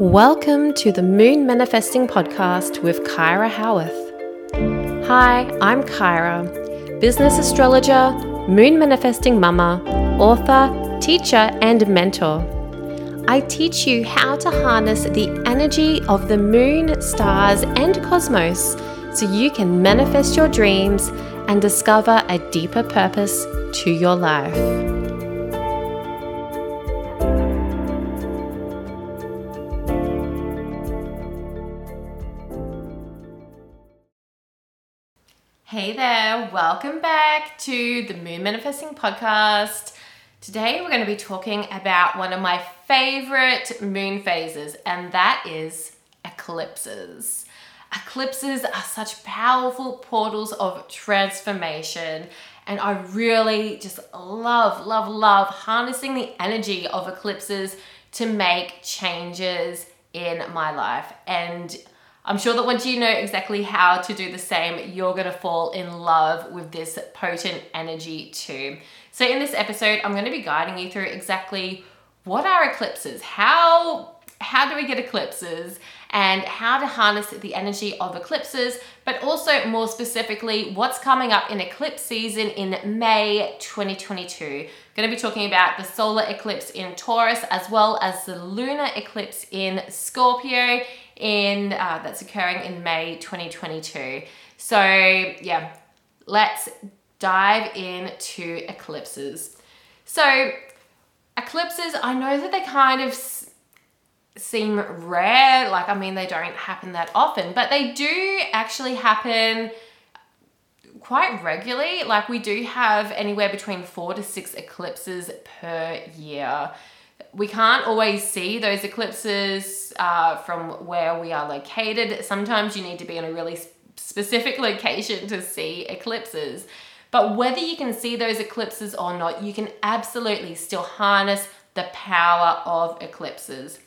Welcome to the Moon Manifesting Podcast with Kyra Howearth. Hi, I'm Kyra, business astrologer, moon manifesting mama, author, teacher, and mentor. I teach you how to harness the energy of the moon, stars, and cosmos so you can manifest your dreams and discover a deeper purpose to your life. Hey there, welcome back to the Moon Manifesting Podcast. Today we're going to be talking about one of my favorite moon phases, and that is eclipses. Eclipses are such powerful portals of transformation, and I really just love, love, love harnessing the energy of eclipses to make changes in my life. And I'm sure that once you know exactly how to do the same, you're going to fall in love with this potent energy too. So, in this episode, I'm going to be guiding you through exactly what are eclipses, how how do we get eclipses, and how to harness the energy of eclipses, but also more specifically, what's coming up in eclipse season in May 2022. Going to be talking about the solar eclipse in Taurus as well as the lunar eclipse in Scorpio in uh, that's occurring in May 2022. So yeah, let's dive into eclipses. So eclipses, I know that they kind of seem rare. Like I mean, they don't happen that often, but they do actually happen quite regularly. Like we do have anywhere between four to six eclipses per year we can't always see those eclipses uh, from where we are located. Sometimes you need to be in a really specific location to see eclipses. But whether you can see those eclipses or not, you can absolutely still harness the power of eclipses.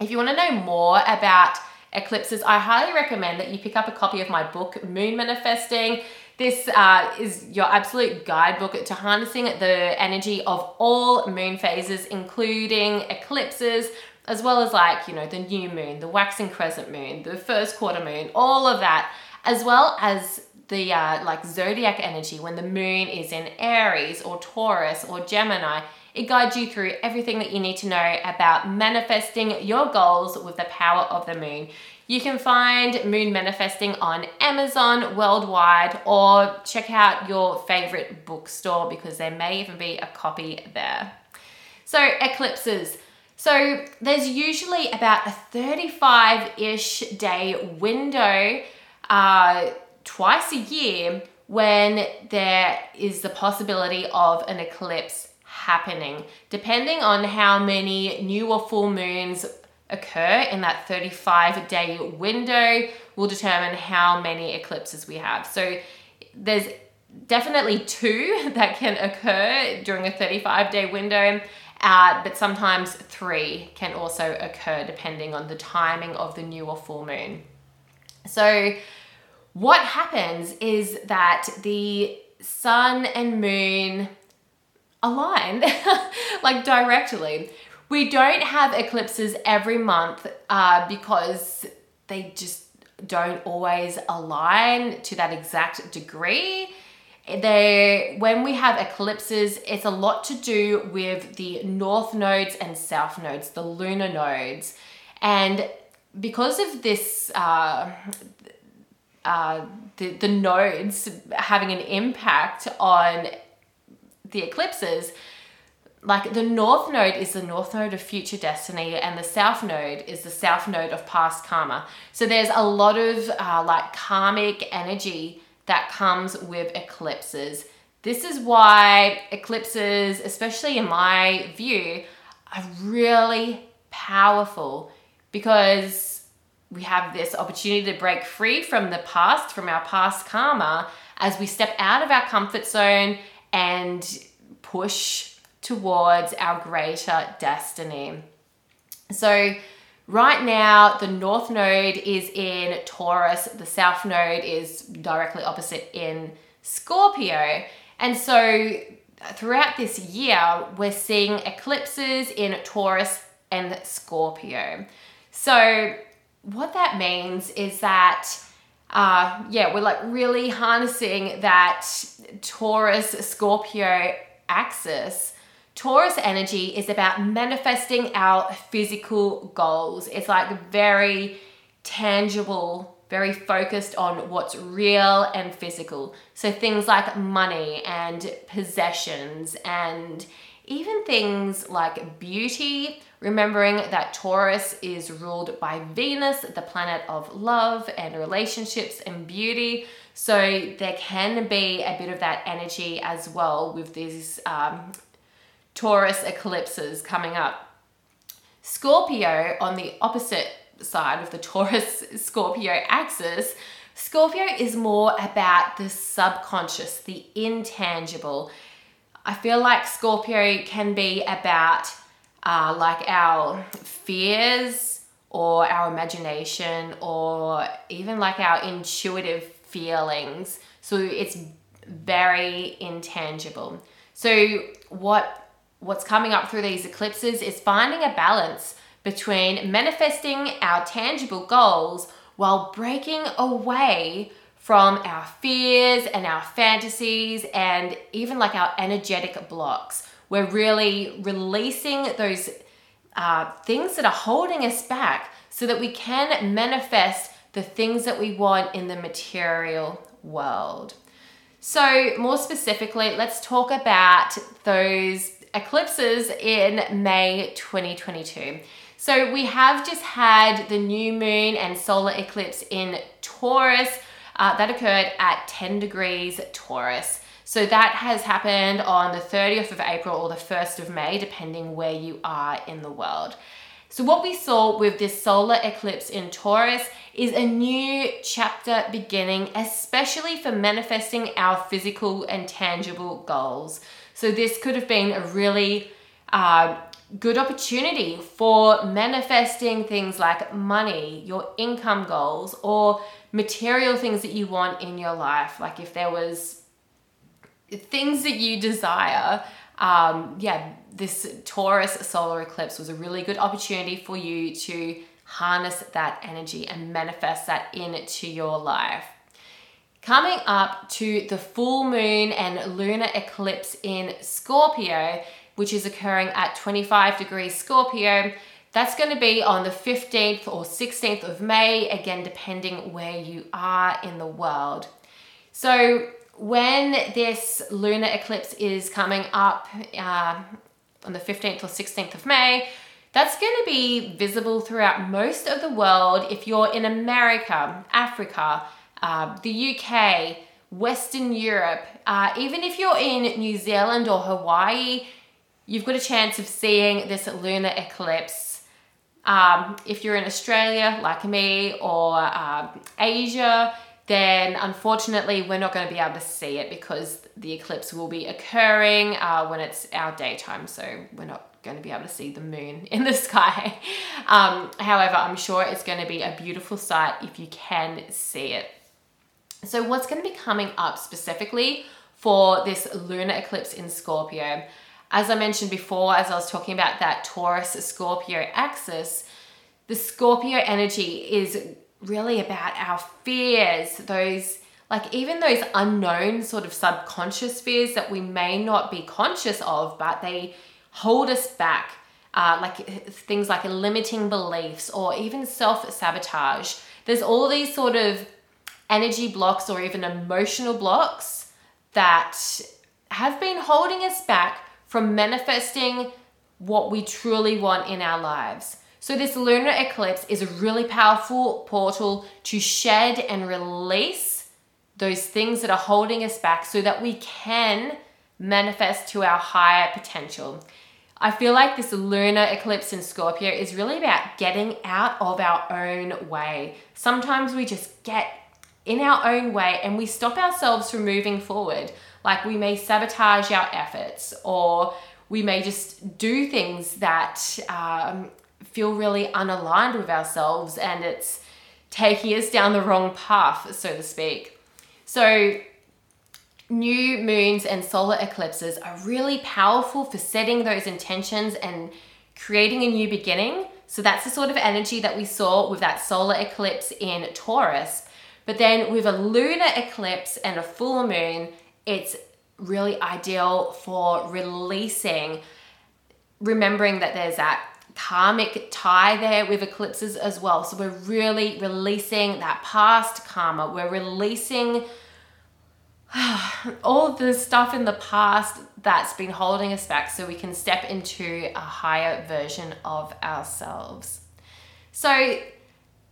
If you want to know more about eclipses, I highly recommend that you pick up a copy of my book, Moon Manifesting. This uh, is your absolute guidebook to harnessing the energy of all moon phases, including eclipses, as well as like, you know, the new moon, the waxing crescent moon, the first quarter moon, all of that, as well as the uh, like zodiac energy when the moon is in Aries or Taurus or Gemini. It guides you through everything that you need to know about manifesting your goals with the power of the moon. You can find Moon Manifesting on Amazon worldwide or check out your favorite bookstore because there may even be a copy there. So, eclipses. So, there's usually about a 35 ish day window uh, twice a year when there is the possibility of an eclipse happening. Depending on how many new or full moons occur in that 35 day window will determine how many eclipses we have. So there's definitely two that can occur during a 35 day window. Uh, but sometimes three can also occur depending on the timing of the new or full moon. So, what happens is that the sun and moon align like directly, we don't have eclipses every month uh, because they just don't always align to that exact degree. They, when we have eclipses, it's a lot to do with the north nodes and south nodes, the lunar nodes. And because of this, uh, uh, the, the nodes having an impact on the eclipses, like the north node is the north node of future destiny and the south node is the south node of past karma. So there's a lot of uh, like karmic energy that comes with eclipses. This is why eclipses especially in my view are really powerful because we have this opportunity to break free from the past from our past karma as we step out of our comfort zone and push towards our greater destiny. So, right now, the north node is in Taurus, the south node is directly opposite in Scorpio. And so, throughout this year, we're seeing eclipses in Taurus and Scorpio. So, what that means is that, uh, yeah, we're like really harnessing that Taurus Scorpio axis. Taurus energy is about manifesting our physical goals. It's like very tangible, very focused on what's real and physical. So things like money and possessions and even things like beauty, remembering that Taurus is ruled by Venus, the planet of love and relationships and beauty. So there can be a bit of that energy as well with these um, Taurus eclipses coming up. Scorpio on the opposite side of the Taurus Scorpio axis, Scorpio is more about the subconscious, the intangible. I feel like Scorpio can be about uh, like our fears or our imagination or even like our intuitive feelings. So it's very intangible. So what what's coming up through these eclipses is finding a balance between manifesting our tangible goals while breaking away from our fears and our fantasies and even like our energetic blocks. We're really releasing those uh, things that are holding us back so that we can manifest the things that we want in the material world. So, more specifically, let's talk about those eclipses in May 2022. So, we have just had the new moon and solar eclipse in Taurus uh, that occurred at 10 degrees Taurus. So that has happened on the 30th of April or the 1st of May, depending where you are in the world. So, what we saw with this solar eclipse in Taurus is a new chapter beginning, especially for manifesting our physical and tangible goals. So, this could have been a really uh, good opportunity for manifesting things like money, your income goals, or material things that you want in your life. Like if there was things that you desire, um, yeah, this Taurus solar eclipse was a really good opportunity for you to harness that energy and manifest that into your life. Coming up to the full moon and lunar eclipse in Scorpio, which is occurring at 25 degrees Scorpio, that's going to be on the 15th or 16th of May, again, depending where you are in the world. So, when this lunar eclipse is coming up uh, on the 15th or 16th of May, that's going to be visible throughout most of the world if you're in America, Africa, uh, the UK, Western Europe, uh, even if you're in New Zealand or Hawaii, you've got a chance of seeing this lunar eclipse. Um, if you're in Australia, like me, or uh, Asia, then unfortunately we're not going to be able to see it because the eclipse will be occurring uh, when it's our daytime. So we're not going to be able to see the moon in the sky. Um, however, I'm sure it's going to be a beautiful sight if you can see it. So, what's going to be coming up specifically for this lunar eclipse in Scorpio? As I mentioned before, as I was talking about that Taurus Scorpio axis, the Scorpio energy is really about our fears, those like even those unknown sort of subconscious fears that we may not be conscious of, but they hold us back. Uh, like things like limiting beliefs or even self sabotage. There's all these sort of energy blocks or even emotional blocks that have been holding us back from manifesting what we truly want in our lives. So, this lunar eclipse is a really powerful portal to shed and release those things that are holding us back so that we can manifest to our higher potential. I feel like this lunar eclipse in Scorpio is really about getting out of our own way. Sometimes we just get in our own way and we stop ourselves from moving forward. Like we may sabotage our efforts or we may just do things that um, feel really unaligned with ourselves and it's taking us down the wrong path, so to speak. So, new moons and solar eclipses are really powerful for setting those intentions and creating a new beginning So that's the sort of energy that we saw with that solar eclipse in Taurus. But then with a lunar eclipse and a full moon, it's really ideal for releasing, remembering that there's that karmic tie there with eclipses as well. So we're really releasing that past karma. We're releasing all the stuff in the past that's been holding us back so we can step into a higher version of ourselves. So,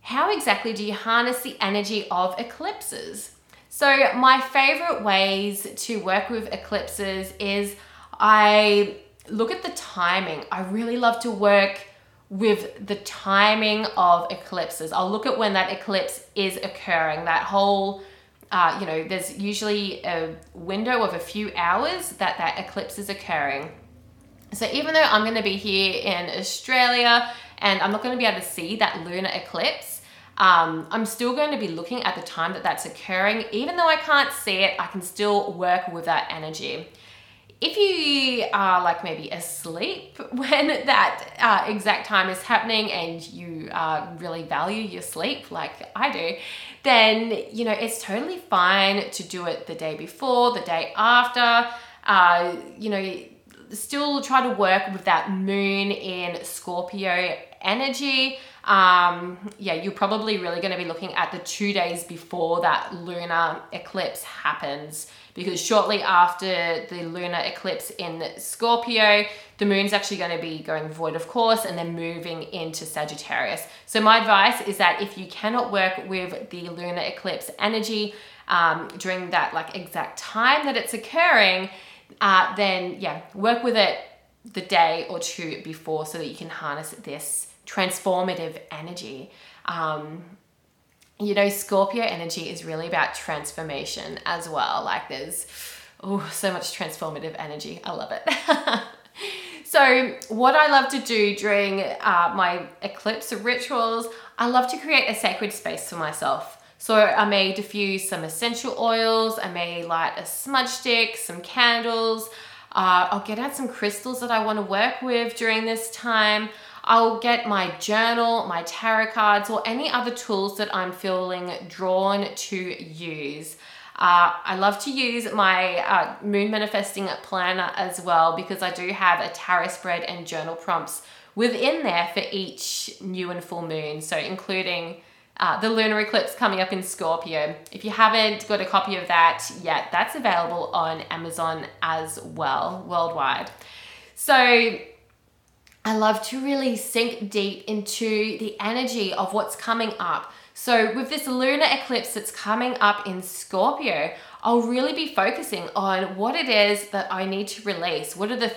how exactly do you harness the energy of eclipses? So, my favorite ways to work with eclipses is I look at the timing. I really love to work with the timing of eclipses. I'll look at when that eclipse is occurring, that whole uh, you know, there's usually a window of a few hours that that eclipse is occurring. So even though I'm going to be here in Australia and I'm not going to be able to see that lunar eclipse, um, I'm still going to be looking at the time that that's occurring. Even though I can't see it, I can still work with that energy if you are like maybe asleep when that uh, exact time is happening and you uh, really value your sleep like I do, then you know it's totally fine to do it the day before, the day after. Uh, you know, still try to work with that moon in Scorpio energy. Um, yeah, you're probably really going to be looking at the two days before that lunar eclipse happens because shortly after the lunar eclipse in Scorpio, the moon's actually going to be going void, of course, and then moving into Sagittarius. So, my advice is that if you cannot work with the lunar eclipse energy um, during that like exact time that it's occurring, uh, then yeah, work with it the day or two before so that you can harness this transformative energy. Um, you know, Scorpio energy is really about transformation as well. Like there's oh so much transformative energy. I love it. so what I love to do during uh, my eclipse rituals, I love to create a sacred space for myself. So I may diffuse some essential oils. I may light a smudge stick, some candles. Uh, I'll get out some crystals that I want to work with during this time. I'll get my journal, my tarot cards, or any other tools that I'm feeling drawn to use. Uh, I love to use my uh, moon manifesting planner as well because I do have a tarot spread and journal prompts within there for each new and full moon. So, including uh, the lunar eclipse coming up in Scorpio. If you haven't got a copy of that yet, that's available on Amazon as well, worldwide. So, I love to really sink deep into the energy of what's coming up. So, with this lunar eclipse that's coming up in Scorpio, I'll really be focusing on what it is that I need to release. What are the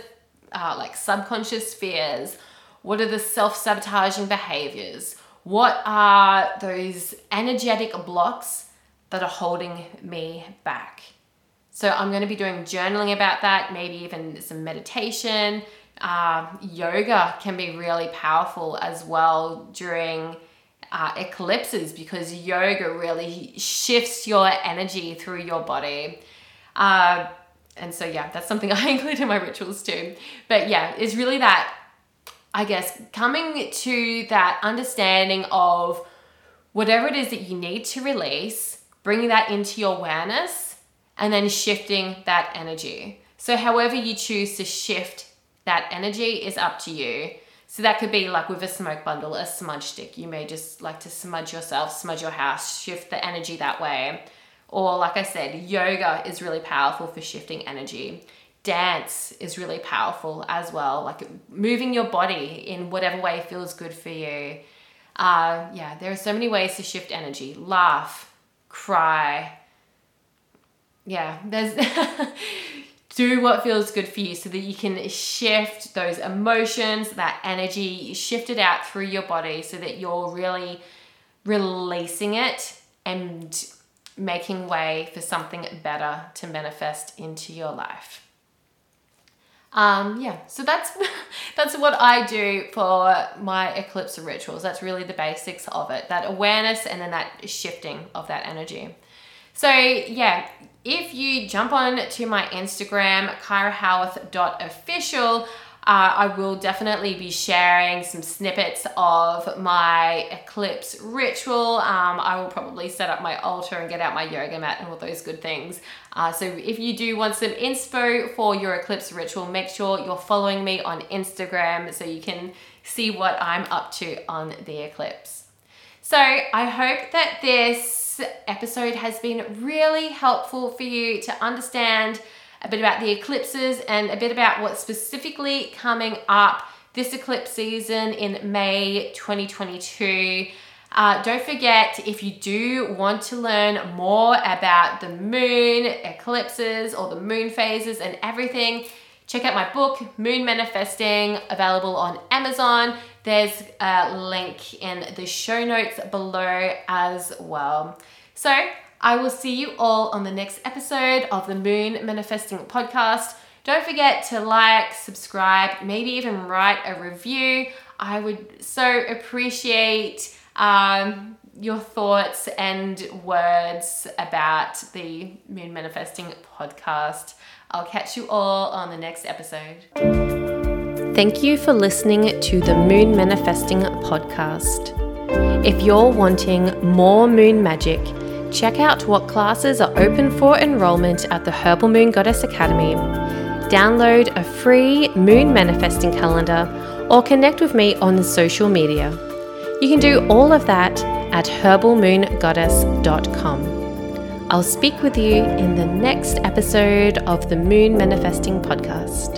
uh, like subconscious fears? What are the self sabotaging behaviors? What are those energetic blocks that are holding me back? So, I'm going to be doing journaling about that, maybe even some meditation, uh, yoga can be really powerful as well during uh, eclipses because yoga really shifts your energy through your body. Uh, and so, yeah, that's something I include in my rituals too. But yeah, it's really that, I guess, coming to that understanding of whatever it is that you need to release, bringing that into your awareness, and then shifting that energy. So, however you choose to shift that energy is up to you. So that could be like with a smoke bundle, a smudge stick. You may just like to smudge yourself, smudge your house, shift the energy that way. Or, like I said, yoga is really powerful for shifting energy. Dance is really powerful as well, like moving your body in whatever way feels good for you. Uh, yeah, there are so many ways to shift energy. Laugh, cry. Yeah, there's do what feels good for you so that you can shift those emotions, that energy, shift it out through your body so that you're really releasing it and making way for something better to manifest into your life. Um, yeah, so that's that's what I do for my eclipse rituals. That's really the basics of it. That awareness and then that shifting of that energy. So yeah, if you jump on to my Instagram, kyrahowearth.official, uh, I will definitely be sharing some snippets of my eclipse ritual. Um, I will probably set up my altar and get out my yoga mat and all those good things. Uh, so if you do want some inspo for your eclipse ritual, make sure you're following me on Instagram so you can see what I'm up to on the eclipse. So I hope that this episode has been really helpful for you to understand a bit about the eclipses and a bit about what's specifically coming up this eclipse season in May 2022. Uh, don't forget, if you do want to learn more about the moon eclipses or the moon phases and everything, check out my book, Moon Manifesting, available on Amazon. There's a link in the show notes below as well. So, I will see you all on the next episode of the Moon Manifesting Podcast. Don't forget to like, subscribe, maybe even write a review. I would so appreciate um, your thoughts and words about the Moon Manifesting Podcast. I'll catch you all on the next episode. Thank you for listening to the Moon Manifesting Podcast. If you're wanting more moon magic, check out what classes are open for enrollment at the Herbal Moon Goddess Academy. Download a free moon manifesting calendar or connect with me on social media. You can do all of that at herbalmoongoddess.com. I'll speak with you in the next episode of the Moon Manifesting Podcast.